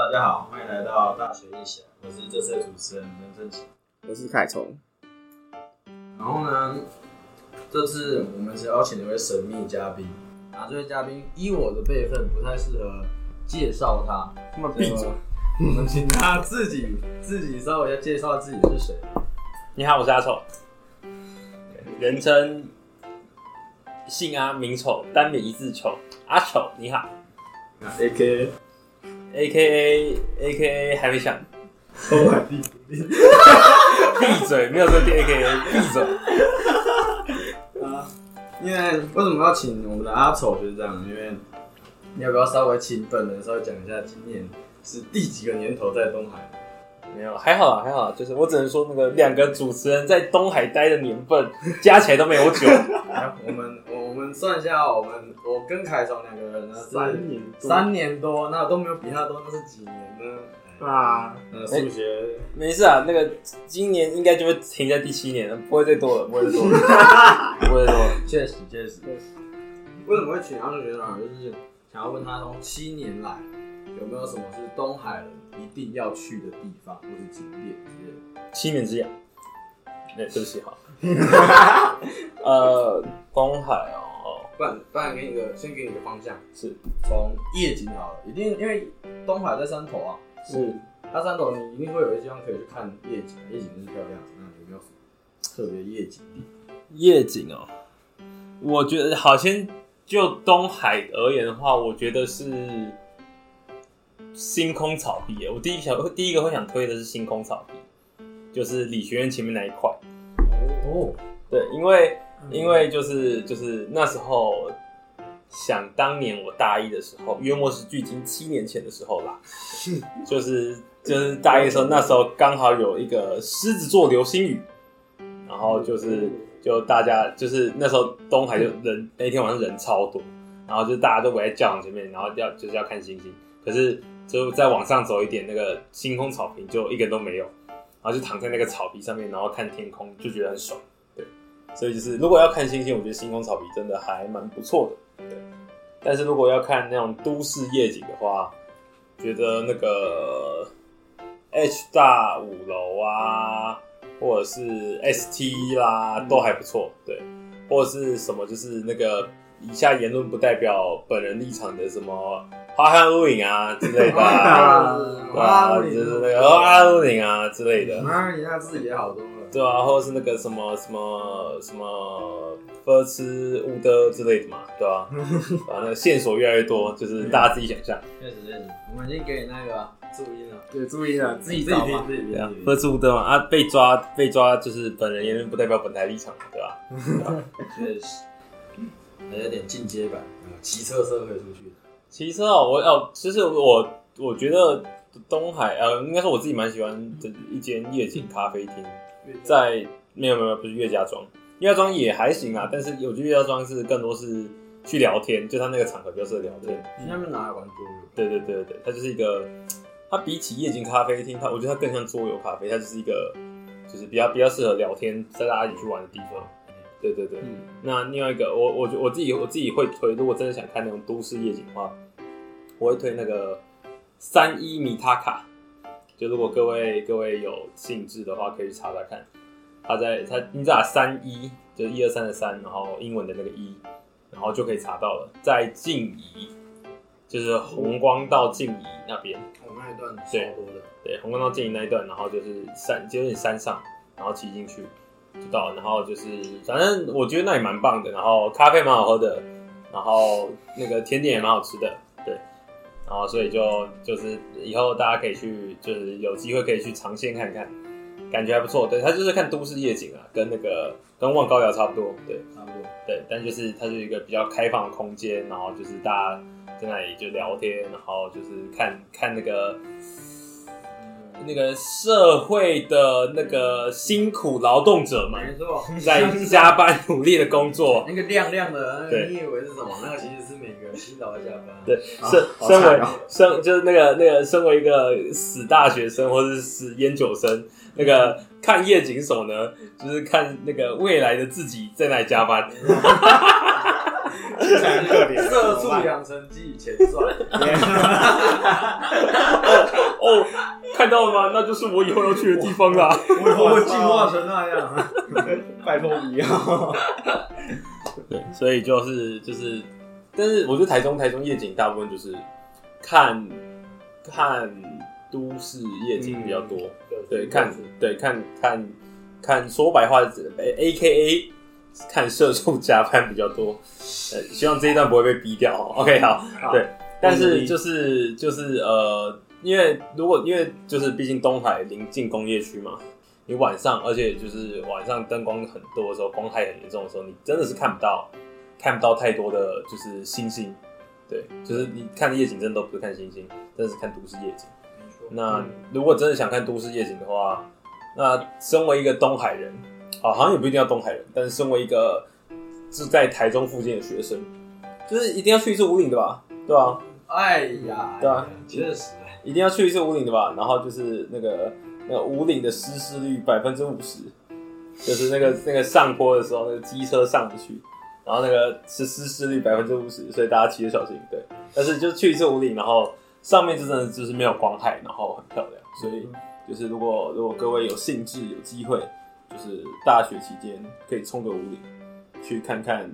大家好，欢迎来到大学一侠，我是这次的主持人任正奇。我是凯虫，然后呢，这次我们是邀请了一位神秘嘉宾，啊，这位嘉宾依我的辈分不太适合介绍他，那么闭嘴我们请他自己自己稍微要介绍自己是谁。你好，我是阿丑，人称姓阿名丑，单名一字丑。阿丑，你好那 A K，A K A A K A 还没想，闭嘴，没有这个 A K A，闭嘴。啊，因为为什么要请我们的阿丑就是这样？因为你要不要稍微请本人稍微讲一下今年是第几个年头在东海？没有，还好啦，还好啦，就是我只能说那个两个主持人在东海待的年份加起来都没有久。来，我们我我们算一下哦，我们我跟凯总两个人呢三年多三年多，那都没有比他多，那是几年呢？啊，呃，数学没事啊，那个今年应该就会停在第七年了，不会再多了，不会再多了，不会再多了。确实确实。为什么会请他数学长？就是想要问他从七年来有没有什么是东海人一定要去的地方或是景点之类的。七年之痒。对，对不起哈。呃，东海哦，不然不然给你个先给你个方向，是从夜景好了，一定因为东海在山头啊，是它山头你一定会有一些地方可以去看夜景，夜景真是漂亮。那有没有什么特别夜景地？夜景哦。我觉得好，先就东海而言的话，我觉得是星空草地耶。我第一想第一个会想推的是星空草地，就是理学院前面那一块。哦，对，因为因为就是就是那时候想当年我大一的时候，约莫是距今七年前的时候啦，就是就是大一的时候，那时候刚好有一个狮子座流星雨，然后就是就大家就是那时候东海就人那天晚上人超多，然后就大家都围在教堂前面，然后要就是要看星星，可是就再往上走一点，那个星空草坪就一个人都没有。然后就躺在那个草皮上面，然后看天空，就觉得很爽。对，所以就是如果要看星星，我觉得星空草皮真的还蛮不错的。对，但是如果要看那种都市夜景的话，觉得那个 H 大五楼啊，或者是 ST 啦，都还不错。对，或者是什么就是那个以下言论不代表本人立场的什么花汉露营啊之类的啊。就是那个阿鲁岭啊之类的，那你那字也好多了。对啊，或者是那个什么什么什么科吃乌的之类的嘛，对吧、啊？啊，那个线索越来越多，就是大家自己想象。确实确实，我们已经给你那个啊注意了，对，注意了，自己自找嘛。己听自己听对啊自己，听。科吃乌的嘛，啊，被抓被抓就是本人言论不代表本台立场嘛，对吧？确实，还有点进阶版，嗯骑车车可以出去。骑车哦，我哦，其实我我觉得东海呃，应该说我自己蛮喜欢的一间夜景咖啡厅，在没有没有不是岳家庄，岳家庄也还行啊，但是我觉得岳家庄是更多是去聊天，就他那个场合比较适合聊天。你那边哪来玩桌游？对对对对对，它就是一个，它比起夜景咖啡厅，它我觉得它更像桌游咖啡，它就是一个就是比较比较适合聊天，在大家一起去玩的地方。对对对，嗯那另外一个，我我我自己我自己会推，如果真的想看那种都市夜景的话，我会推那个三一米塔卡。就如果各位各位有兴致的话，可以去查查看。他在他你只打三一，就是一二三的三，然后英文的那个一，然后就可以查到了，在静怡，就是红光到静怡那边。我那一段超对多的，对，红光到静怡那一段，然后就是山，就是山上，然后骑进去就到了，然后就是反正我觉得那里蛮棒的，然后咖啡蛮好喝的，然后那个甜点也蛮好吃的，对，然后所以就就是以后大家可以去，就是有机会可以去尝鲜看看，感觉还不错。对，它就是看都市夜景啊，跟那个跟望高寮差不多，对差不多。对，但就是它是一个比较开放的空间，然后就是大家在那里就聊天，然后就是看看那个。那个社会的那个辛苦劳动者们没错，在加班努力的工作，那个亮亮的，那个对你以为是什么？那个其实是每个人洗澡在加班。对，啊身身为哦身就是那个那个身为一个死大学生或者是死烟酒生，那个看夜景手呢？就是看那个未来的自己在那里加班。很可怜，社畜养成记前传，哦，看到了吗？那就是我以后要去的地方啦。我会进化成那样。拜托不要。对，所以就是就是，但是我觉得台中台中夜景大部分就是看看都市夜景比较多，对，看对看看看说白话，A K A 看社畜加班比较多。呃，希望这一段不会被逼掉哦。OK，好，好对，但是就是就是呃，因为如果因为就是毕竟东海临近工业区嘛，你晚上，而且就是晚上灯光很多的时候，光害很严重的时候，你真的是看不到看不到太多的就是星星。对，就是你看夜景真的都不是看星星，真的是看都市夜景。那如果真的想看都市夜景的话，那身为一个东海人，啊，好像也不一定要东海人，但是身为一个是在台中附近的学生，就是一定要去一次五岭的吧？对吧、哎呀，对啊，确实，一定要去一次五岭的吧？然后就是那个那个五岭的失事率百分之五十，就是那个那个上坡的时候，那个机车上不去，然后那个是失事率百分之五十，所以大家骑着小心。对，但是就去一次五岭，然后上面就真的就是没有光害，然后很漂亮，所以就是如果如果各位有兴致有机会，就是大学期间可以冲个五岭，去看看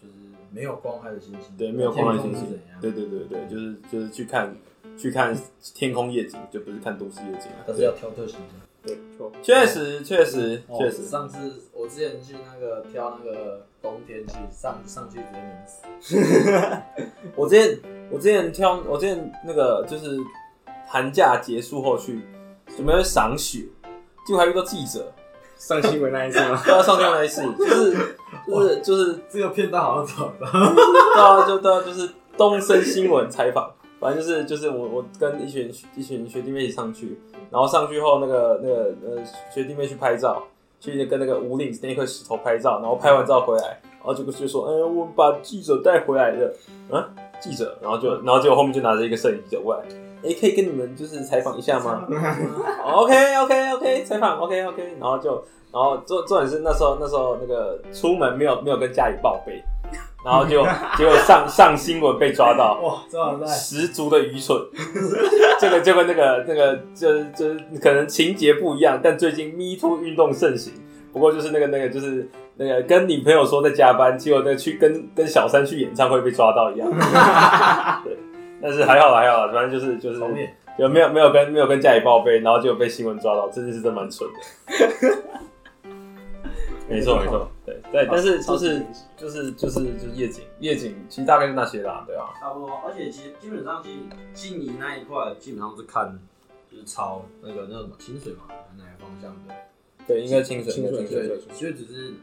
就是没有光害的星星，对，没有光害星星天空是怎样，对对对对，就是就是去看去看天空夜景，就不是看都市夜景啊。但是要挑特型的。对，错。确实确实哦确实，上次我之前去那个挑那个冬天去上上去直接冷死，我之前我之前挑我之前那个就是寒假结束后去准备去赏雪，结果还遇到记者，上新闻那一次吗？对啊上天那一次，就是就是就是这个片段好像找到。对啊，就对啊，就是东森新闻采访，反正就是就是我我跟一群一群学弟妹一起上去，然后上去后那个那个呃学弟妹去拍照，去跟那个五岭那块石头拍照，然后拍完照回来，然后结果就说，嗯、我们把记者带回来了，啊，记者，然后就然后结果后面就拿着一个摄影机走过来，哎、可以跟你们就是采访一下吗？OK OK OK，采访 OK OK，然后就然后重重点是那时候那时候那个出门没有没有跟家里报备，然后就 结果上上新闻被抓到，哇，这好在十足的愚蠢。这个就跟那个那个就就是可能情节不一样，但最近 Me Too 运动盛行。不过就是那个那个就是那个跟女朋友说在加班，结果那个去跟跟小三去演唱会被抓到一样。对，但是还好啦还好啦，反正就是就是有没有没有跟没有跟家里报备，然后就被新闻抓到，这件事真蛮蠢的。没错没错，对对，但是就是就是就是就是夜景夜景，其实大概是那些啦，对啊。差不多，而且其实基本上其实静怡那一块基本上是看就是朝那个那个什么清水嘛，哪个方向的对，应该清水，清水清水。所以只是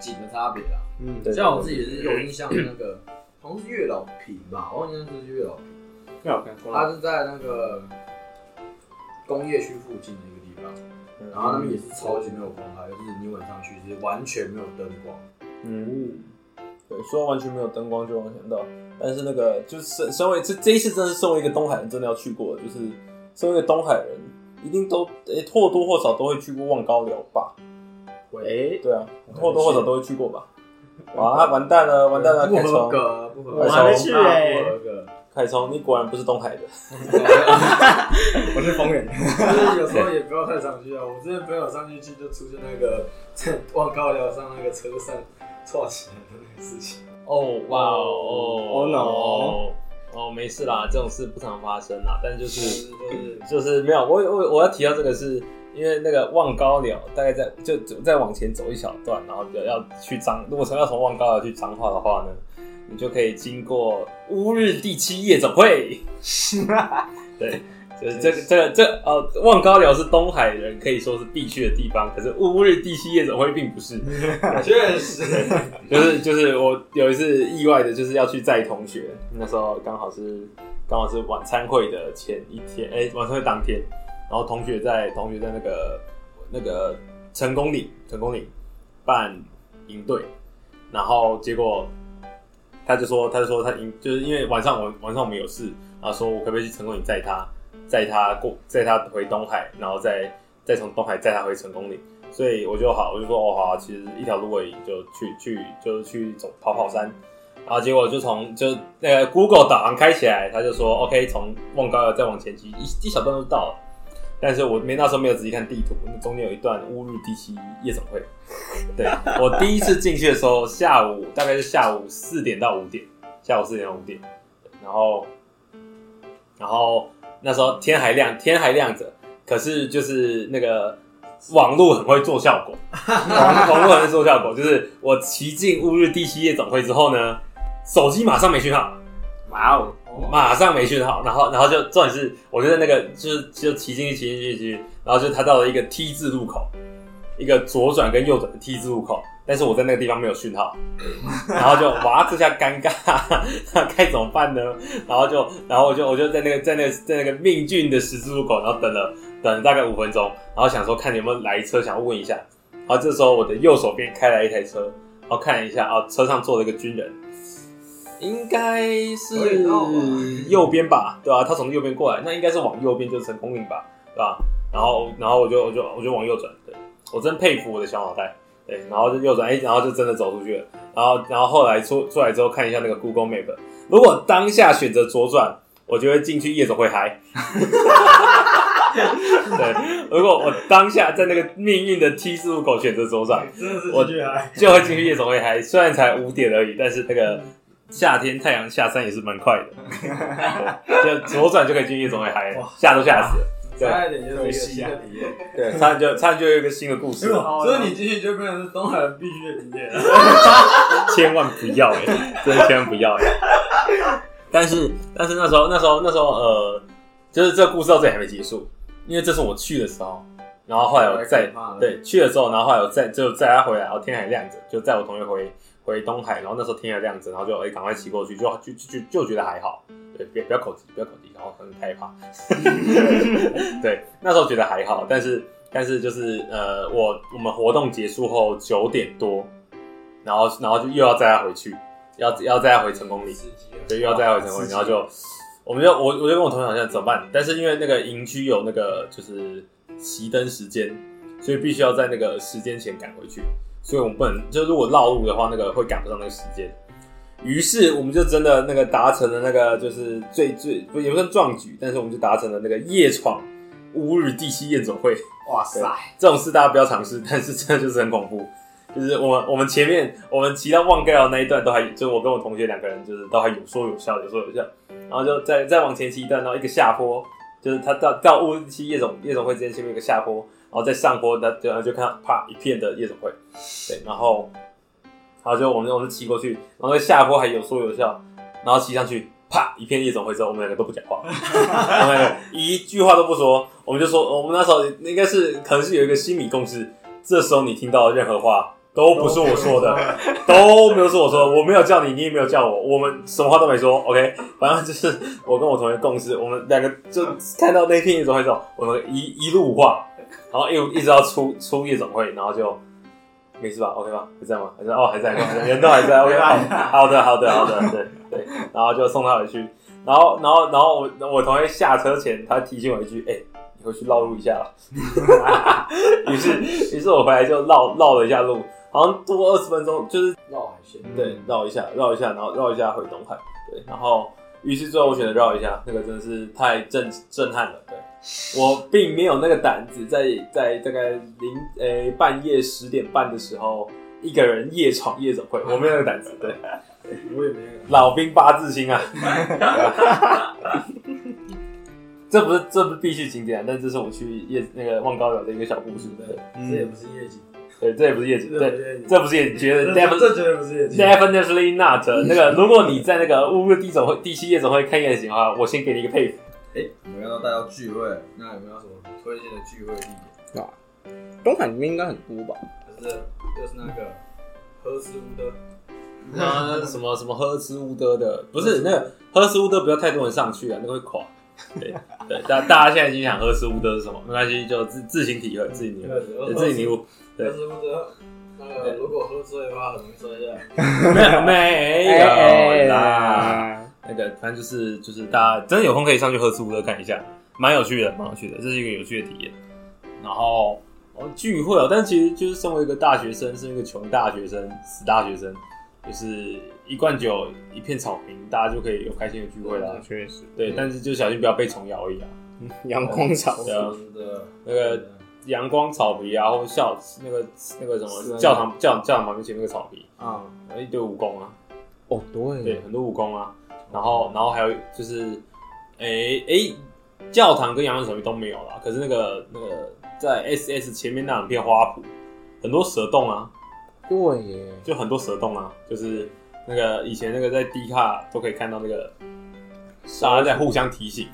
景的差别啦。嗯，对像我自己也是有印象的那个，好像是月老坪吧，我忘记那是月老坪，月老看。它是在那个工业区附近的一个地方，然后那边也是超级没有光害，就是你晚上去是完全没有灯光。嗯，对，说完全没有灯光就让我想到，但是那个就是身身为这这一次真的是身为一个东海人，真的要去过的，就是身为一个东海人，一定都诶、或多或少都会去过望高寮吧？喂，对啊，或多或少都会去过吧？哇，完蛋了，完蛋了，不合凯聪，格，不合格，我还没去不合格。凯聪，你果然不是东海的。我是疯人。就是有时候也不要太常去啊。我之前朋友上去去就出现那个在望高寮上那个车上串起来的那个事情。哦，哇哦，Oh no 哦，哦，没事啦，这种事不常发生啦，但就是就是就是没有，我我我要提到这个是。因为那个望高寮大概在就就再往前走一小段，然后就要去彰。如果从要从望高寮去彰化的话呢，你就可以经过乌日第七夜总会。对，就是这个这个这个呃，望高寮是东海人可以说是必去的地方，可是乌日第七夜总会并不是。确实，就是就是我有一次意外的，就是要去载同学，那时候刚好是刚好是晚餐会的前一天，哎、晚餐会当天，然后同学在同学在那个那个成功岭成功岭办营队，然后结果他就说他就说他营就是因为晚上我晚上我们有事，然后说我可不可以去成功岭载他载他过载他回东海，然后再再从东海载他回成功岭。所以我就好，我就说哦好，其实一条路而已，就去去就是去走跑跑山。然后结果就从就那个 Google 导航开起来，他就说 OK，从望高要再往前骑一一小段就到了。但是我没那时候没有仔细看地图，那中间有一段乌日第七夜总会。对 我第一次进去的时候，下午大概是下午四点到五点，下午四点到五点，然后然后那时候天还亮，天还亮着，可是就是那个网络很会做效果，网网络很会做效果，就是我骑进乌日第七夜总会之后呢，手机马上没讯号。哇哦，马上没讯号，然后然后就重点是，我就在那个就是就骑进去骑进去然后就他到了一个 T 字路口，一个左转跟右转的 T 字路口，但是我在那个地方没有讯号，然后就哇这下尴尬，那 该怎么办呢？然后就然后我就我就在那个在那个在那个命运的十字路口，然后等了等了大概五分钟，然后想说看有没有来车，想要问一下，然后这时候我的右手边开来一台车，然后看了一下啊，车上坐了一个军人。应该是右边吧，对吧、他从右边过来，那应该是往右边就是成功岭吧，对吧？然后，然后我就我就我就往右转，对我真佩服我的小脑袋，对，然后就右转，哎，然后就真的走出去了。然后，然后后来出出来之后看一下那个 Google Map，如果当下选择左转，我就会进去夜总会嗨。对，如果我当下在那个命运的 T 字路口选择左转，真的是我继续嗨。就会进去夜总会嗨。虽然才五点而已，但是那个夏天太阳下山也是蛮快的，就左转就可以进夜总会嗨了哇，吓都吓死了。对差一点就是一个新的体验，对，差点就差点就有一个新的故事。所以你进去就变成是东海人必须的体验。千万不要哎、真的千万不要哎、但是但是那时候那时候那时候呃，就是这个故事到这里还没结束，因为这是我去的时候，然后后来我再对去了之后，然后后来我再就载他回来，然后天还亮着，就载我同学回回东海，然后那时候天还亮着，然后就哎赶、快骑过去，就就就就就觉得还好，对，别不要口急，不要口急，然后可能太怕，对，那时候觉得还好，但是但是就是呃，我我们活动结束后九点多，然后然后就又要载他回去，要要载他回成功里，对，又要载他回成功里，然后就我们就我我就跟我同学好像怎么办？但是因为那个营区有那个就是熄灯时间，所以必须要在那个时间前赶回去，所以我们不能就如果绕路的话，那个会赶不上那个时间。于是我们就真的那个达成了那个就是最最不也不算壮举，但是我们就达成了那个夜闯乌日第七夜总会。哇塞，这种事大家不要尝试，但是真的就是很恐怖。就是我们我们前面我们骑到望盖楼那一段都还，就是我跟我同学两个人就是都还有说有笑，有说有笑，然后就再再往前骑一段，然后一个下坡，就是他到到乌日七夜总夜总会之前前面有个下坡，然然后在上坡，那就就看到啪一片的夜总会，对，然后然后就我们我们骑过去，然后下坡还有说有笑，然后骑上去。啪！一片夜总会之后，我们两个都不讲话，我们一句话都不说。我们就说，我们那时候应该是可能是有一个心理共识，这时候你听到任何话都不是我说的，都没有是我说的，我没有叫你，你也没有叫我，我们什么话都没说。OK，反正就是我跟我同学共识，我们两个就看到那片夜总会之后，我们一一路无话，然后一一直到出出夜总会，然后就没事吧？OK 吧？还在吗？还在？哦，还在，还在，人都还在。OK，好好的，好的，好的，对对，然后就送他回去，然后然后然后我我同学下车前，他提醒我一句，哎、你回去绕路一下了。于是于是我回来就绕绕了一下路，好像多二十分钟，就是绕海线，对，绕一下，绕一下，然后绕一下回东海，对，然后于是最后我选择绕一下，那个真的是太震震撼了，对我并没有那个胆子在在大概零诶、半夜十点半的时候一个人夜闯夜总会，我没有那个胆子，对，我也没有。老兵八字星啊，这不是这不是必须景点啊，但这是我去夜那个望高寮的一个小故事，对，这也不是夜景，对，这也不是夜景，对，这不是夜景，觉得这 definitely 这绝对不是夜景。Definitely not。那个，如果你在那个乌日地总会第七夜总会看夜景的话，我先给你一个佩服。哎，我们要带到聚会，那有没有什么推荐的聚会地点？啊东海里面应该很多吧？可是就是那个喝斯乌的，那什么什么喝吃乌德的，不是那个喝吃乌德，不要太多人上去啊，那个会垮。对对，大大家现在已经想喝吃乌德是什么，没关系，就自自行体会，自己体会，对自己体悟。对喝斯乌德，那个如果喝醉的话，很容易摔下来。没 没有啦，那个反正就是就是大家真的有空可以上去赫兹乌德看一下，蛮有趣的，蛮有趣的，这是一个有趣的体验。然后哦聚会哦，但其实就是身为一个大学生，是一个穷大学生、死大学生，就是一罐酒一片草坪，大家就可以有开心的聚会啦。确实，对，但是就小心不要被虫咬而已啊。阳光草对啊真的那个阳光草皮啊，或者校那个那个什么教堂教教堂旁边前面那个草皮，啊，一堆蜈蚣啊，哦，对对，很多蜈蚣啊，然后然后还有就是，诶、诶、教堂跟阳光草皮都没有了，可是那个那个在 S S 前面那两片花圃，很多蛇洞啊，对耶，就很多蛇洞啊，就是那个以前那个在 D 卡都可以看到那个大家在互相提醒，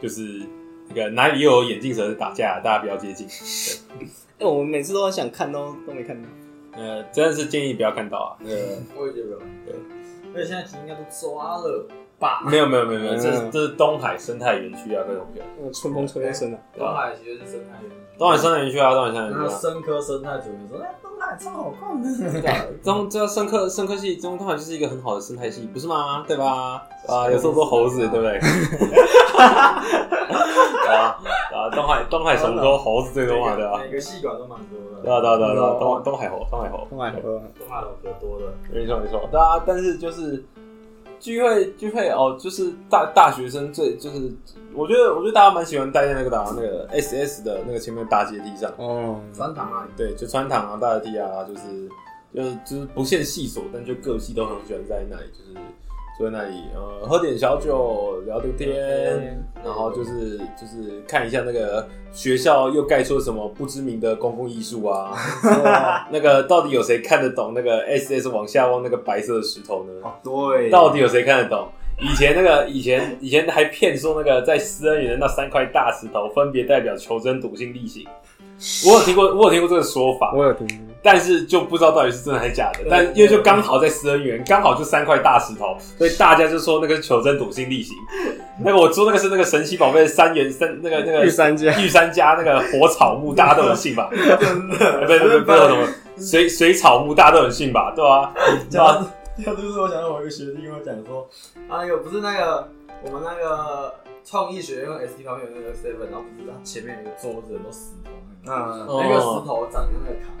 就是那个哪里又有眼镜蛇在打架，大家不要接近。哎，我们每次都很想看，都都没看到。呃，真的是建议不要看到啊。那个我也觉得，对，而且现在其实应该都抓了吧？没有没有没有没有，这是嗯这是东海生态园区啊，各位同学。那个春风吹又生了，东海其实是生态园区，东海生态园区啊，东海生态园区啊。深科生态组员说，哎，东海超好逛的，对啊中这深科深科系中东海就是一个很好的生态系，不是吗？对吧？啊，有这么多猴子，对不对？啊啊，东海东海什么都猴子最多嘛，对吧？每个系管都蛮多的，对啊对啊对啊对啊，东东海猴东海猴，东海猴东海猴可多的，没错没错，对啊，但是就是聚会聚会哦，就是大大学生最就是，我觉得我觉得大家蛮喜欢待在那个打那个 S S 的那个前面的大阶梯上，哦，穿堂啊，对，就穿堂啊、大阶梯啊，就是就是就是不限系所，但就各系都很喜欢在那里，就是坐在那里呃喝点小酒聊聊天，然后就是就是看一下那个学校又盖出了什么不知名的公共艺术啊，那个到底有谁看得懂那个 S S 往下望那个白色的石头呢？哦对，到底有谁看得懂？以前那个以前以前还骗说那个在私恩园的那三块大石头分别代表求真、笃信、力行。我有听过，我有听过这个说法，我有听过，但是就不知道到底是真的还是假的。但因为就刚好在思恩园，刚好就三块大石头，所以大家就说那个是求真、笃信、力行。那个我说那个是那个神奇宝贝三元三那个那个玉三家御三家那个火草木，大家都有信吧？真的，不是不是不是什么水水草木，大家都有信吧？对吧？对吧？这就是我想到我一个学弟跟我讲说，啊，那个不是那个我们那个创意学院 SD 旁边有那个 seven，然后不是它前面有一个桌子，很多石头，嗯，哦那个石头长得像那个卡。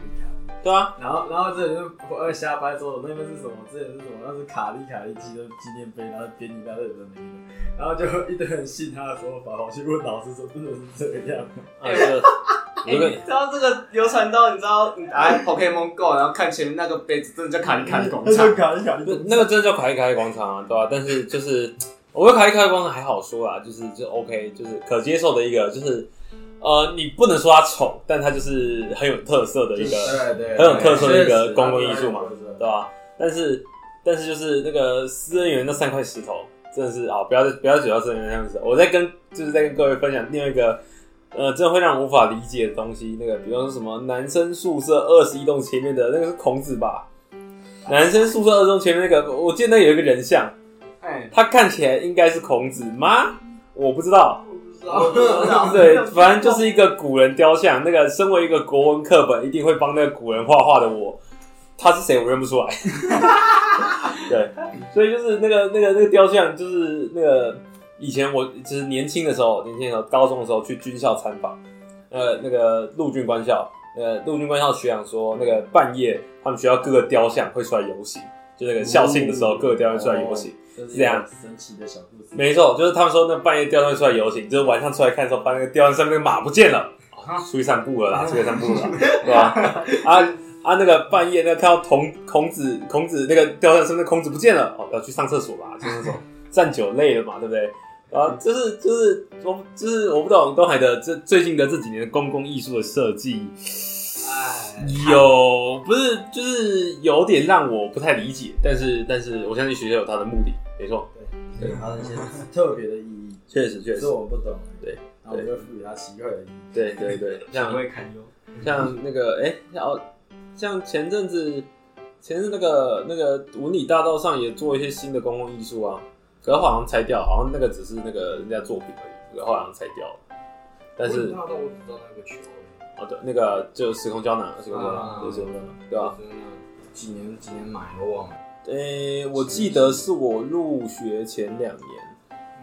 对啊，然后，然后这里就呃瞎掰说那边是什么，之前是什么，那是卡利卡利记的纪念碑，然后编一大堆有的没的，然后就一堆人信他的说法，我去问老师说真的是这样吗？啊这哎、有个你知道这个流传到你知道你打开 Pokemon Go，然后看前面那个杯子，真的叫卡利卡利广那就场。卡利卡利那那个真的叫卡利卡利广场啊，对吧、但是就是我觉得卡利卡利广场还好说啦，就是就 OK，就是可接受的一个，就是呃，你不能说它丑，但它就是很有特色的一个，对对，很有特色的一个公共艺术嘛，对对吧、但是但是就是那个私人园那三块石头，真的是啊，不要再不要举到私人园那样子。我在跟就是在跟各位分享另外一个。呃，真的会让我无法理解的东西，那个比方说什么男生宿舍二十一栋前面的那个是孔子吧？男生宿舍二十栋前面那个，我记得那有一个人像，哎，他看起来应该是孔子吗？我不知道。对，反正就是一个古人雕像。那个身为一个国文课本一定会帮那个古人画画的我，他是谁我认不出来。对，所以就是那个那个那个雕像，就是那个以前我就是年轻的时候，年轻的时候，高中的时候去军校参访，呃，那个陆军官校，呃，陆军官校学长说，那个半夜他们学校各个雕像会出来游行，就那个校庆的时候，各个雕像出来游行。是这样神奇的小故事，没错，就是他们说那半夜雕像出来游行，就是晚上出来看的时候，发现那个雕像上面那个马不见了，啊出去散步了啦，出去散步了啦，对吧？啊啊，那个半夜那看到孔孔子孔子那个雕像上面孔子不见了，哦，要去上厕所吧，去上厕所，站久累了嘛，对不对？啊，就是就是我就是我不懂东海的这最近的这几年的公共艺术的设计，哎，有不是就是有点让我不太理解，但是但是我相信学校有它的目的，没错，对，对它的一些特别的意义，确实确实只是，我们不懂，对，然后我们就赋予它奇怪的意义。对对对，像会堪忧。像那个哎，然后像前阵子前阵子那个那个文理大道上也做一些新的公共艺术啊，可是好像拆掉，好像那个只是那个人家作品而已，可是好像拆掉了。但是大道我只知道那个球而哦对，那个就时空胶囊，时空胶囊，啊对时空胶囊，对吧？已，几年几年买我忘了，诶、我记得是我入学前两年，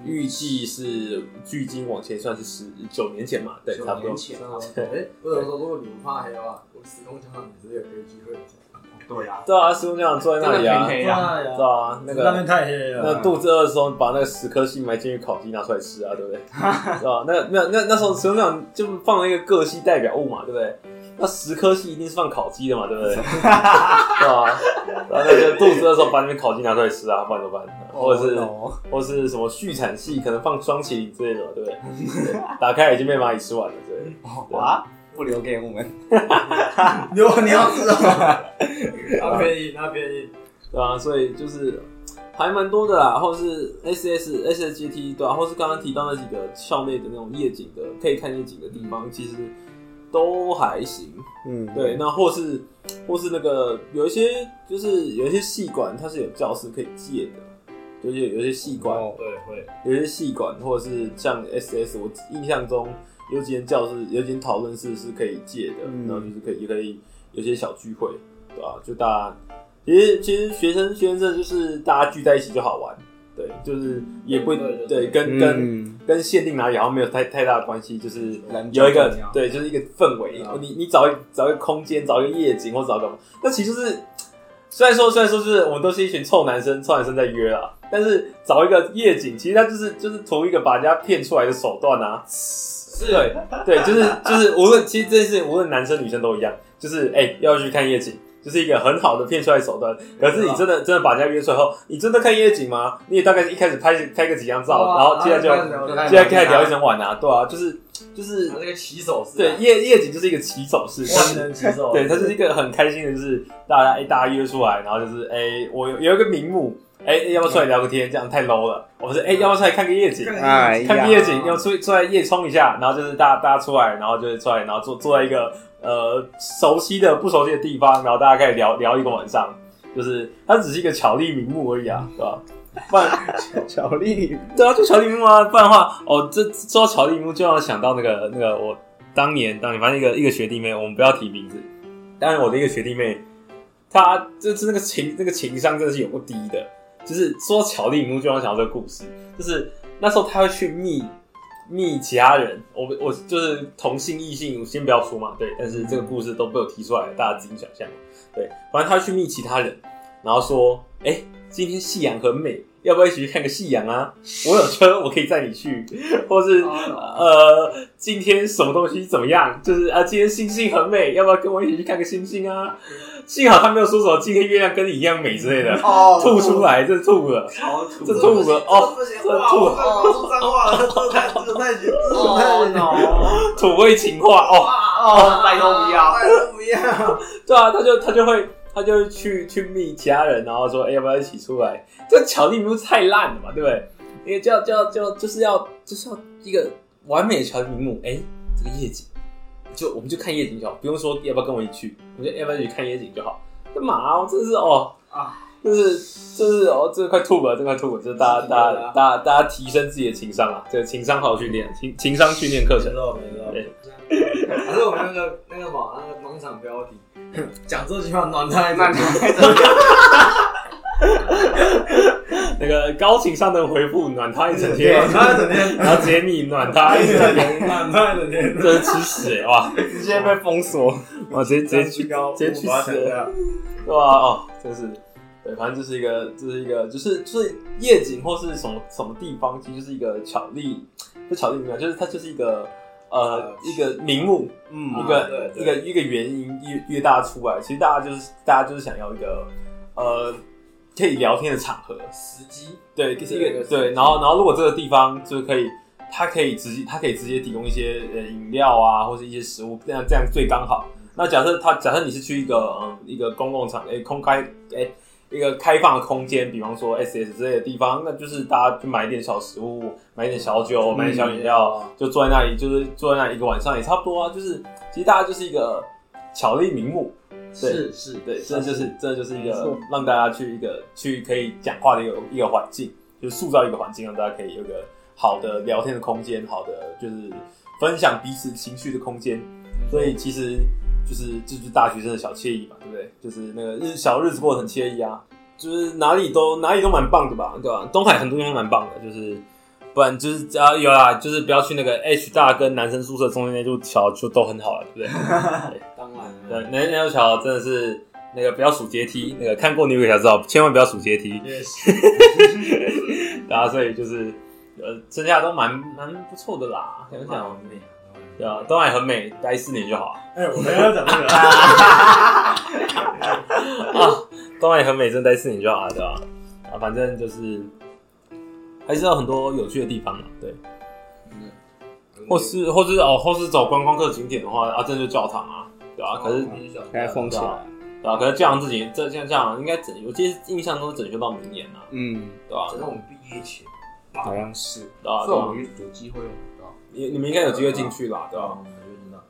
预计是距今往前算是十九年前嘛，对，差不多年。前啊，哎，或者说如果你不怕黑的话，我时空胶囊也是有有机会的。对啊，对啊，师傅那样坐在那里啊，真的偏黑啊，对啊，那个那边太黑了，那肚子饿的时候，把那个十颗星埋进去烤鸡拿出来吃啊，对不对？是吧？那那那那时候石头长就放了一个各系代表物嘛，对不对？那十颗星一定是放烤鸡的嘛，对不对？对吧？然后那个肚子饿的时候把那边烤鸡拿出来吃啊，不然怎么办？或者是哦或是什么畜产系，可能放双麒麟之类的嘛，对不对？对 打开已经被蚂蚁吃完了，对。哇，不留给我们，如果你要知道，那便宜，那便宜。对啊，所以就是还蛮多的啦，或是 S S S S G T 对啊，或是刚刚提到那几个校内的那种夜景的，可以看夜景的地方，其实都还行。嗯，对，那或是或是那个有一些就是有一些戏馆，它是有教室可以借的，就是有些细管，哦对，会。有些细管，或者是像 S S，我印象中有几间教室、有几间讨论室是可以借的，嗯然后就是可以也可以有些小聚会，对吧、就大家其实其实学生学生证就是大家聚在一起就好玩，对，就是也不会对对对跟跟嗯，跟限定哪里好像没有太太大的关系，就是人有一个对，就是一个氛围嗯。你你找一找一个空间，找一个夜景，或者找个，那其实就是虽然说虽然说就是我们都是一群臭男生，臭男生在约啦，但是找一个夜景，其实他就是就是图一个把人家骗出来的手段啊。是对对，就是就是无论其实这件事情无论男生女生都一样，就是哎、要去看夜景。就是一个很好的骗出来的手段，可是你真的真的把人家约出来后，你真的看夜景吗？你也大概一开始拍拍个几张照，然后接下来就就接下来开始聊一整晚啊，对啊，就是就是那个起手式，对，夜夜景就是一个起手式，万能起手，对，它就是一个很开心的，就是大家哎、大家约出来，然后就是哎、我有有一个名目，哎、要不要出来聊个天？这样太 low 了。我们是哎、要不要出来看个夜景？哎看个夜景，要出出来夜冲一下，然后就是大家大家出来，然后就是出来，然后坐坐在一个呃熟悉的不熟悉的地方，然后大家开始聊聊一个晚上，就是它只是一个巧立名目而已啊，对吧？不然 巧立，对啊，就巧立名目啊，不然的话，哦，这说到巧立名目，就让我想到那个那个我当年当年反正一个一个学弟妹，我们不要提名字，但是我的一个学弟妹，她就是那个情那个情商真的是有够低的，就是说巧立名目，就让我想到这个故事，就是那时候他会去密密其他人，我我就是同性异性，先不要说嘛，对，但是这个故事都被我提出来了，大家自行想象，对，反正他去密其他人，然后说，哎、今天夕阳很美，要不要一起去看个夕阳啊？我有车，我可以载你去，或是呃，今天什么东西怎么样？就是啊，今天星星很美，要不要跟我一起去看个星星啊？幸好他没有说什么今天月亮跟你一样美之类的，哦 吐出，来，这吐了，超土，这吐了哦，不行，这哇，吐脏话了，这太这太绝，这太哦 no，土味情话哦，哦，拜托不要，拜托不要，对啊，他就他就会他就去去密其他人，然后说，哎、要不要一起出来？这巧力不是太烂了嘛，对不对？因为叫叫叫就是要就是要一个完美的巧立名目，哎、这个夜景，就我们就看夜景就好，不用说要不要跟我一起去，我们就要不要一起看夜景就好。干嘛、啊？我真是哦啊，就是就是哦，这快吐了，这快吐了，就是大家大家大家大家提升自己的情商啊，这个情商好好训练，情情商训练课程。没。错没错。对。还是我们那个那个什么那个农场标题，讲这句话暖他一那整你还怎么那个高情商的回复暖他一整天，暖他一整天，然后直接密暖他一整天，暖他一整天，真是吃屎哎、哇！直接被封锁？哇，直接直接去高，直接去死对吧？哦，真是，对，反正这是一个，这是一个，就是就是夜景或是什么什么地方，其实就是一个巧立，不巧立名目，就是它就是一个呃呃一个名目，嗯一个、一个一个原因约约大家出来，其实大家就是大家就是想要一个呃可以聊天的场合，时机，对，就是一个对，然后然后如果这个地方就是可以，它可以直接它可以直接提供一些呃饮料啊，或者一些食物，这样这样最刚好。那假设他假设你是去一个嗯一个公共场，哎、空开诶、一个开放的空间，比方说 S S 之类的地方，那就是大家去买一点小食物，买一点小酒，买一点小饮料，就坐在那里，就是坐在那里一个晚上也差不多啊。就是其实大家就是一个巧立名目，对是是，对，这就是这就是一个让大家去一个去可以讲话的一个一个环境，就是塑造一个环境，让大家可以有个好的聊天的空间，好的就是分享彼此情绪的空间。所以其实就是这就是大学生的小惬意嘛，对不对？就是那个日小日子过得很惬意啊，就是哪里都哪里都蛮棒的吧，对吧？东海很多地方蛮棒的，就是不然就是只要有啦，就是不要去那个 H 大跟男生宿舍中间那座桥，就都很好了，对不对？当然对，了，那那座桥真的是那个不要数阶梯，那个看过女鬼才知道，千万不要数阶梯。也是 对啊，所以就是呃，剩下都蛮蛮不错的啦。想想，美对啊，东海很美，待四年就好哎，我们要讲这个，啊。东海很美，真的待四年就好了，对吧？啊，反正就是还是有很多有趣的地方嘛，对。或是或是哦，或是走观光客景点的话，啊，这就教堂啊，对吧、可是给它封起来。对吧、可是教堂自己这像这样应该整，我记得印象中是整修到明年啊，嗯，对吧、这是我们毕业前，好像是。对吧、是对吧、我们有机会。你你们应该有机会进去啦，对吧。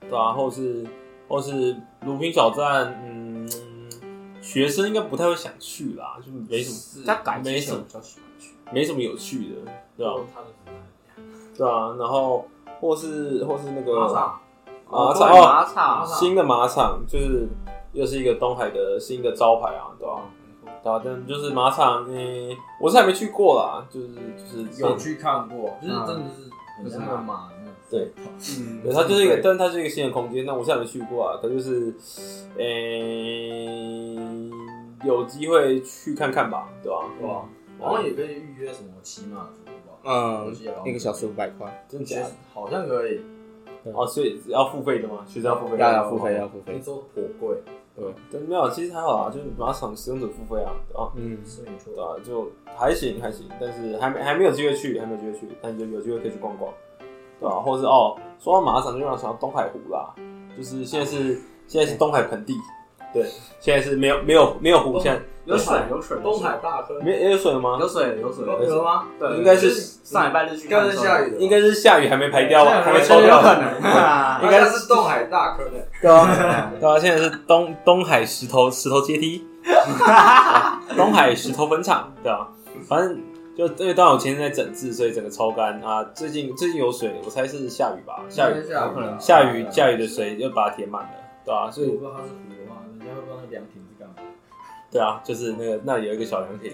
对啊，或是或是鲁滨小站，嗯，学生应该不太会想去啦，就没什么他改没什么比较喜欢去。没什么有趣的，对吧、他的什么？对啊，然后或是或是那个马场，马场哦，马场新的马场就是又是一个东海的新的招牌啊，对吧、对啊，但就是马场，嗯、我是还没去过啦，就是就是有去看过，就是嗯真的是很像那个马那种。对，嗯对，它就是一个，但是它是一个新的空间。那我现在没去过啊，可就是，诶、有机会去看看吧，对吧、对吧？好像也可以预约什么骑马服吧？嗯一个小时五百块，真的假的？好像可以，哦，所以要付费的吗？其实要付费的？要要付费要付费。听说颇贵，对，但没有，其实还好啊，就是马场使用者付费啊，啊、嗯，是没错对。啊，就还行还行，但是还没还没有机会去，还没有机会去，但就有机会可以去逛逛，对吧、或者是哦，说到马场就让我想到东海湖啦，就是现在是现在是东海盆地，对，现在是没有没有没有湖，现在有水有水东海大坑没也有水了吗？有水有水，有了吗？对，应该是上礼拜日去应该是下雨的，应该是下雨还没排掉，现在还没抽掉，有可能。应该应该是东海大坑的。对啊，对啊，现在是东东海石头石头阶梯，东海石头坟场，对啊，反正就因为刚好我前天在整治，所以整个超干啊。最近最近有水，我猜是下雨吧，下雨下有可能下雨下雨的水就把它填满了，对啊，所以我不知道它是湖的话，人家会不知道那凉亭是干嘛。对啊，就是那个那里有一个小凉亭，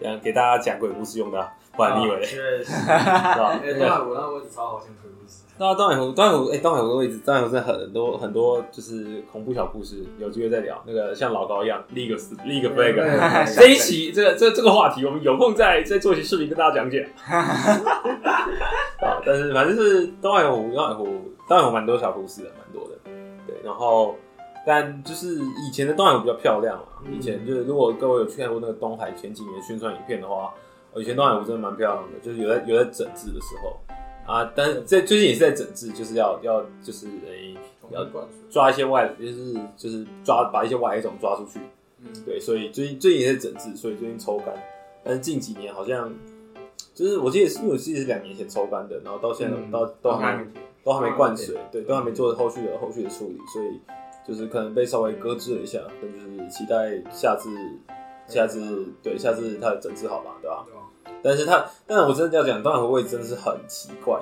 这样给大家讲鬼故事用的啊，不然你以为嘞？确实，对东海湖那个位置超好像鬼故事。那东海湖，东海湖，哎、东海湖的位置，东海湖真的很多很多，就是恐怖小故事，有机会再聊。那个像老高一样立一个立一个 flag，对这一期这个这这个话题，我们有空再再做一期视频跟大家讲解。啊，但是反正是东海湖，东海湖，东海湖蛮多小故事的，蛮多的。对，然后但就是以前的东海湖比较漂亮嘛，以前就是如果各位有去看过那个东海前几年宣传影片的话，以前东海湖真的蛮漂亮的，就是有在有在整治的时候啊，但是这最近也是在整治，就是要要就是诶、要灌水。抓一些外，就是就是抓把一些外来种抓出去。嗯，对，所以最近最近也在整治，所以最近抽干，但是近几年好像就是我记得是因为我记得是两年前抽干的，然后到现在、嗯到都还没都还没灌水，对，都还没做后续的后续的处理，所以就是可能被稍微搁置了一下，但就是期待下次下次对下次它的整治好吧，对吧？对？但是他，但是我真的要讲，东海湖位置真的是很奇怪，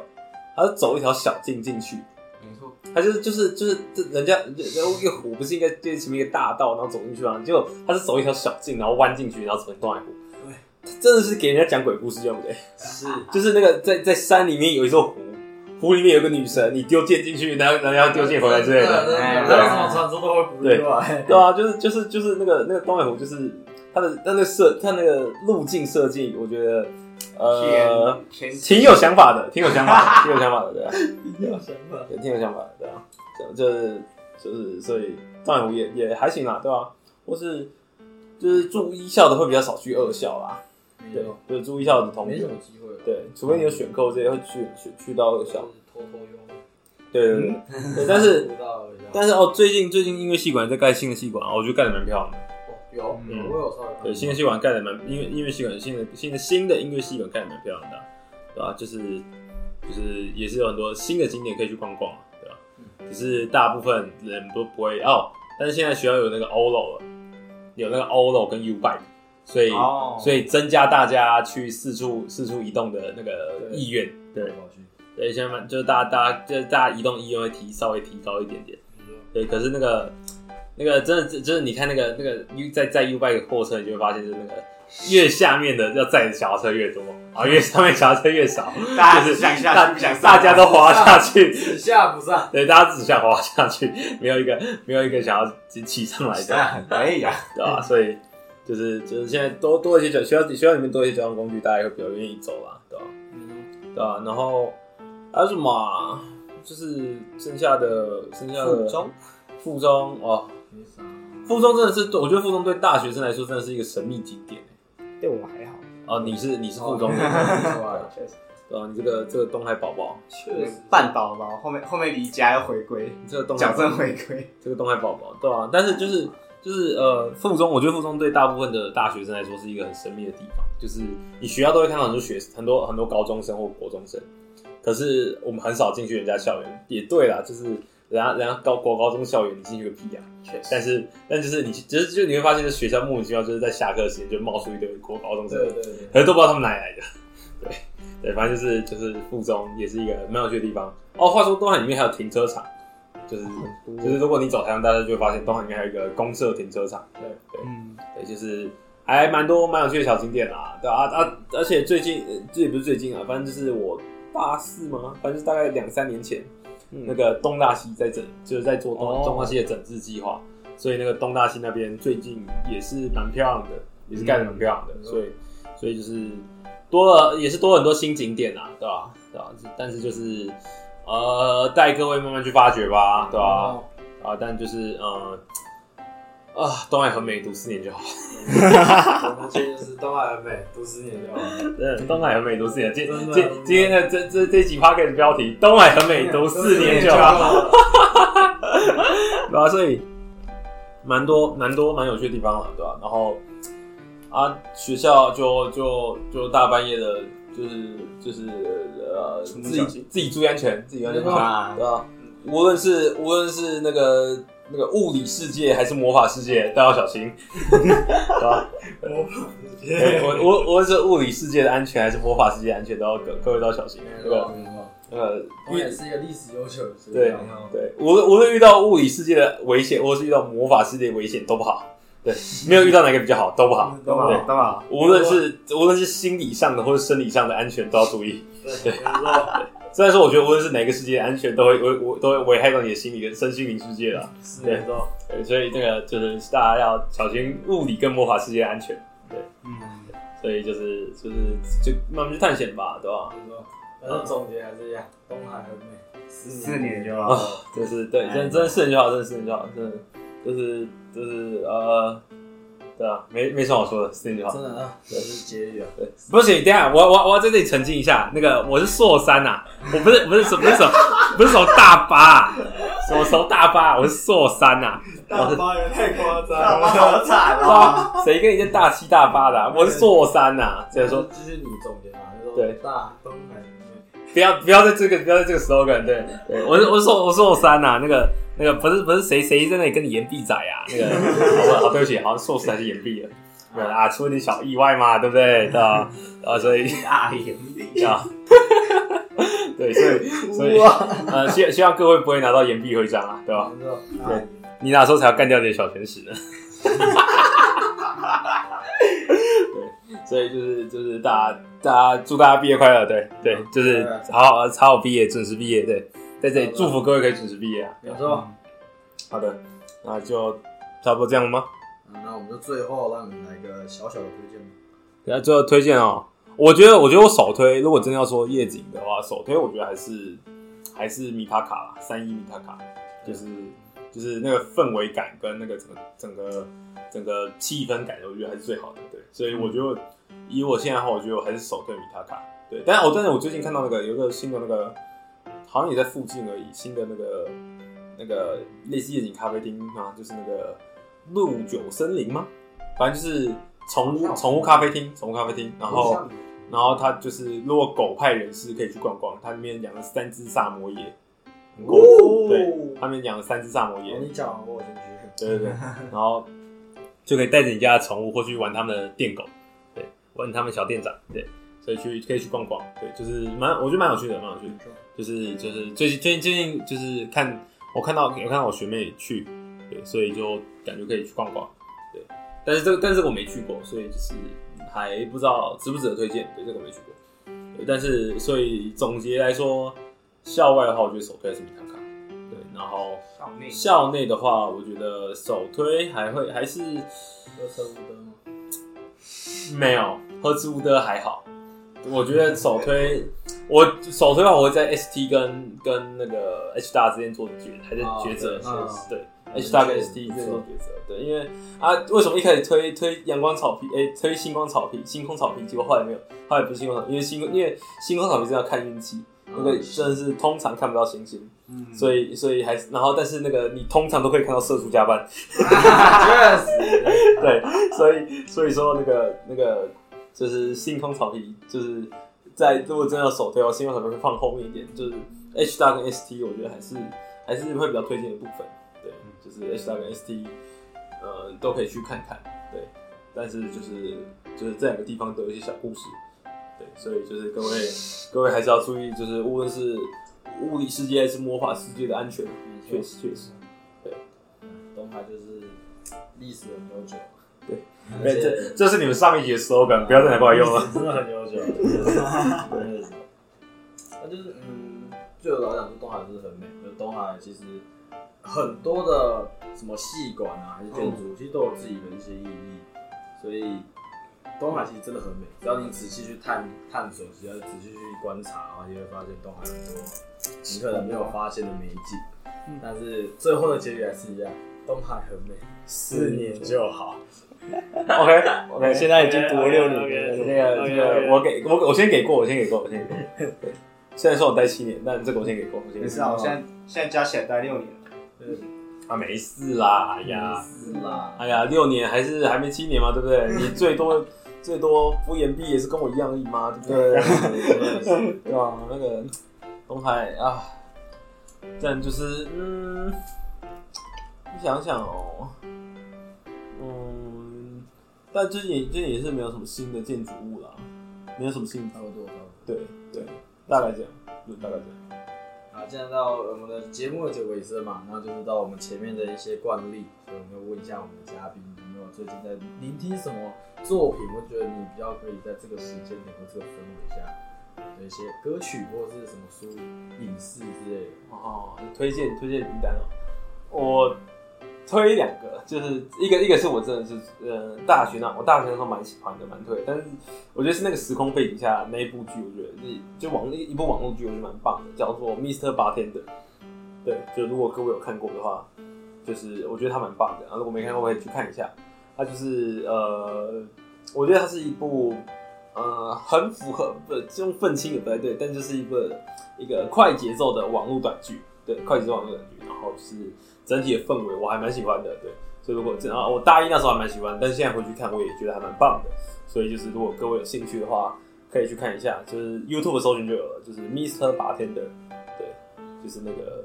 他是走一条小径进去，没错，他就是就是就是这人家人家一个湖不是应该对前面一个大道，然后走进去吗？结果他是走一条小径，然后弯进去，然后走进东海湖。对，真的是给人家讲鬼故事用的，是就是那个在在山里面有一座湖，湖里面有个女神，你丢剑进去，然后然后要丢剑回来之类的。对为什么传说都会不意外？对啊，就是就是就是那个那个东海湖，就是它的它那个设他那个路径设计，我觉得呃挺有想法的，挺有想法的，挺有想法的，对啊。有想法。也挺有想法的，对啊，就就是就是，所以当然也也还行啦，对吧、或是就是住一校的会比较少去二校啦，对，就是住一校的同学没什，么机会。对，除非你有选购这些会去去去到二校，偷偷用。对对对对，但是 但是哦，最近最近音乐系馆在盖新的系馆啊，我觉得盖的蛮漂亮的，哦有嗯有，我有稍微看。对，新的系馆盖的蛮音乐音乐系馆新的新的新的音乐系馆盖的蛮漂亮的啊，对吧、就是就是也是有很多新的景点可以去逛逛啊，对吧、只是大部分人都不会哦，但是现在学校有那个 OLO 了，有那个 OLO 跟 U bike，所以、哦所以增加大家去四处四处移动的那个意愿，对。对，现在就是大家大家就是大家移动意愿会提稍微提高一点点。对，可是那个那个真的就是你看那个那个 U 在在 U bike 货车，你就会发现就是那个越下面的要载的小车越多，啊越上面小车越少，大家就是只想下不想上大家都滑下去，只下不上，对，大家只想滑下去，没有一个没有一个想要骑上来的，可以啊。对吧？所以就是就是现在多多一些交学校学校里面多一些交通工具，大家也会比较愿意走啦，对吧？对吧？然后还有什么啊？就是剩下的剩下的附中附中哦。附中真的是，我觉得附中对大学生来说真的是一个神秘景点。对我还好，哦。你是你是附中的，哦 确实。对啊？你这个这个东海宝宝，确实，半宝宝后面后面离家要回归，你这个东海矫正回归。这个东海宝宝，对啊、但是就是就是呃，附中，我觉得附中对大部分的大学生来说是一个很神秘的地方，就是你学校都会看到很多学很多很多高中生或国中生，可是我们很少进去人家校园。也对啦，就是人家人家高国高中校园，你进去个屁啊！确但是但就是你就是就你会发现，这学校莫名其妙就是在下课时间就冒出一堆国高中生，对对对，可是都不知道他们哪里来的。对对，反正就是就是附中也是一个蛮有趣的地方。哦，话说东海里面还有停车场，就是就是如果你走台湾大家，就会发现东海里面还有一个公社停车场。对对嗯，对，就是还蛮多蛮有趣的小景点啦。对啊啊，而且最近呃这也不是最近啊，反正就是我大四嘛，反正是大概两三年前，那个东大西在整就是在做东、哦。东大西的整治计划，所以那个东大西那边最近也是蛮漂亮的，也是盖的蛮漂亮的，嗯。所以所以就是多了也是多了很多新景点啊，对吧、对吧、但是就是呃带各位慢慢去发掘吧，对吧、哦。啊，但就是呃啊，东海很美，读四年就好。我们建议就是东海很美，读四年就好。对，东海很美，读四年。今今今天的这这这集 p o d c a s t 标题：东海很美，读四年就好。好。对啊，所以蛮多蛮多蛮有趣的地方了，对吧、然后啊，学校就就就大半夜的，就是就是呃，自己自己注意安全，自己安全，对吧、无论是无论是那个那个物理世界还是魔法世界，都要小心，对吧？对我我无论是物理世界的安全还是魔法世界的安全，都要各各位都要小心。那个没错，那个东海是一个历史悠久的学对校。对，无论无论遇到物理世界的危险，或是遇到魔法世界的危险，都不好。对，没有遇到哪个比较好，都不好。都好，都好。无论是无论是心理上的或者生理上的安全，都要注意。对，虽然说，我觉得无论是哪个世界安全，都会危危都会危害到你的心理跟身心灵世界了。是没错。对，所以那个就是大家要小心物理跟魔法世界的安全。对嗯，所以就是就是就慢慢去探险吧，对吧？没错。反正总结还是一样，东海很美，四年就啊好。，就是对，真真的四年就好，真的四年就好，真的就是就是呃，对啊，没没什么好说的，四年就好真。的啊，这是结语啊。对，不行，等下，我我我要在这里澄清一下，那个我是硕三呐、我不是不是什不是什么不是什么大八、啊，什么什么大八、我是硕三呐、大巴也太夸张了。好惨哦。啊，谁跟你这大七大八的、啊？我是硕三呐、所以说就是你总结嘛，就说对大东海。不要不要在这个不要在这个 slogan，对对，我是我是硕我是我三呐、那个那个不是不是谁谁在那里跟你言必仔啊，那个好好对不起，好像硕士还是言必了，对啊，出了点小意外嘛，对不对？对啊，啊，所以大言必。啊，对，所以所以呃，希希望各位不会拿到岩壁徽章啊，对吧？对你哪时候才要干掉你的小天使呢？对，所以就是就是大家大家祝大家毕业快乐，对对，就是好好好好毕业，准时毕业，对，在这里祝福各位可以准时毕业啊。没错。好的，那就差不多这样了吗？嗯那我们就最后让你来个小小的推荐吧。然后最后推荐哦，我觉得我觉得我首推，如果真的要说夜景的话，首推我觉得还是还是米塔卡啦，三一米塔卡，就是就是那个氛围感跟那个整个整个整个气氛感，我觉得还是最好的。对，所以我觉得以我现在的话，我觉得我还是首推米塔卡。对，但是我但是我最近看到那个有一个新的那个，好像也在附近而已，新的那个那个类似夜景咖啡厅啊，就是那个鹿九森林吗？反正就是宠物宠物咖啡厅，宠物咖啡厅，然后然后它就是如果狗派人士可以去逛逛，它里面养了三只萨摩耶，哦。对，他们养了三只萨摩耶。哦，，你讲完我有兴趣。对对对，然后就可以带着你家的宠物或去玩他们的电狗，对，问他们小店长，对，所以去可以去逛逛，对，就是蛮我觉得蛮有趣的，蛮有趣的，就是就是最近最近最近就是看我看到有看到我学妹去，对，所以就感觉可以去逛逛，对。但是这个，但是这个我没去过，所以就是还不知道值不值得推荐，对，这个我没去过。对，但是所以总结来说，校外的话，我觉得首推还是米康康，对，然后校内校内的话，我觉得首推还会还是有车无灯吗？没有赫兹伍德还好，我觉得首推我首推的话，我会在 ST 跟跟那个 H 大之间做抉，还在哦抉择对，H 大跟 ST 之间做抉择，对，因为啊，为什么一开始推推阳光草皮，哎、推星光草皮，星空草皮，结果后来没有，后来不是星光草皮，因为星因为星空草皮是要看运气，那个真的是通常看不到星星，嗯，所以所以还是然后但是那个你通常都可以看到社畜加班，确实，对，所以所以说那个那个就是星空草皮，就是在如果真的要首推哦，星空草皮会放后面一点，就是 H 大跟 ST，我觉得还是还是会比较推荐的部分。对，就是 H 大跟 ST，呃，都可以去看看。对，但是就是就是这两个地方都有一些小故事。对，所以就是各位各位还是要注意，就是无论是物理世界还是魔法世界的安全，确实确实。对东海就是历史很悠久，对这这是你们上一集的 slogan，不要再拿过来用了。真的很优秀，真的是。那就是嗯，对我来讲，就东海就是很美。就东海其实很多的什么戏馆啊，还是建筑，其实都有自己的一些意义。所以东海其实真的很美，只要你仔细去探探索，只要仔细去观察的话，你会发现东海很多你可能没有发现的美景。但是最后的结局还是一样，东海很美，四年就好。OK OK，现在已经读了六年了那个这个我给我我先给过，我先给过，我先给过。对，虽然说我待七年，但这个我先给过，我先。没事啊，我现在现在加起来待六年了，啊，没事啦，哎呀，是啦，哎呀，六年还是还没七年嘛，对不对？你最多 最多敷衍毕也是跟我一样而已嘛，对不对？对吧？那个东海啊，但就是嗯，你想想哦，嗯，但最近最近也是没有什么新的建筑物啦，没有什么新差不多，差不多。对对，大概这样，就大概这样。啊，现在到我们的节目的结尾声嘛，那就是到我们前面的一些惯例，所以我们要问一下我们的嘉宾有没有最近在聆听什么作品，我觉得你比较可以在这个时间点或这个氛围下的一些歌曲或者是什么书、影视之类的。哦，推荐推荐名单哦，我推两个，就是一个一个是我真的是呃大学那我大学那时候蛮喜欢的，蛮推，但是我觉得是那个时空背景下那一部剧，我觉得是就网一一部网络剧，我觉得蛮棒的，叫做《Mr. Bartender》。对，就如果各位有看过的话，就是我觉得它蛮棒的，然后如果没看过可以去看一下。它就是呃，我觉得它是一部呃很符合不用愤青也不太对，但就是一个一个快节奏的网络短剧，对，快节奏网络短剧，然后就是整体的氛围我还蛮喜欢的，对，所以如果这啊我大一那时候还蛮喜欢，但是现在回去看我也觉得还蛮棒的，所以就是如果各位有兴趣的话，可以去看一下，就是 YouTube 搜寻就有了，就是 Mr. Bartender，对，就是那个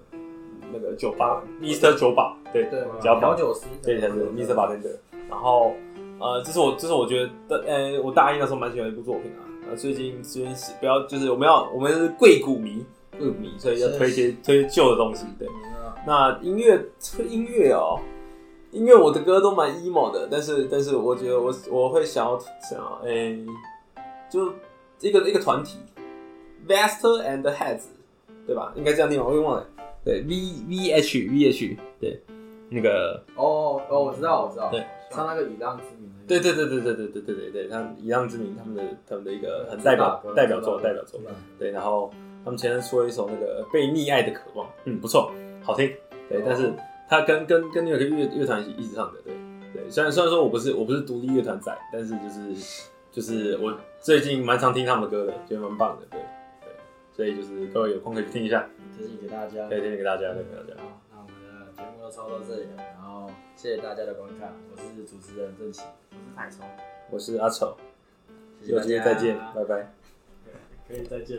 那个酒吧 Mr. 酒吧，对对，叫调酒师，对，才是 Mr. Bartender。然后，呃，这是我，这是我觉得，呃，我大一那时候蛮喜欢一部作品啊。呃，最近最近是不要，就是我们要，我们是贵股迷，贵股迷，所以要推一些推旧的东西。对，那音乐推音乐哦，音乐我的歌都蛮 emo 的，但是但是我觉得我我会想要想要，哎、就一个一个团体，Vester and Heads，对吧？应该这样念吧，我也忘了。对，V V H V H，对，那个。哦哦，我知道，我知道，对，唱那个以浪之名的，对对对对对对对对对对，他以浪之名，他们的他们的一个很代表代表作代表作，对，然后他们前面说一首那个被溺爱的渴望，嗯，不错，好听，对，但是他跟跟跟那个乐乐团一起一直唱的，对对，虽然虽然说我不是我不是独立乐团仔，但是就是就是我最近蛮常听他们的歌的，觉得蛮棒的，对对，所以就是各位有空可以去听一下，推荐给大家，可以推荐给大家，推荐给大家。好，那我们的节目就操到这里了，然后谢谢大家的观看，我是主持人郑奇，我是海聪。我是阿丑，有机会再见，拜拜。可以再见。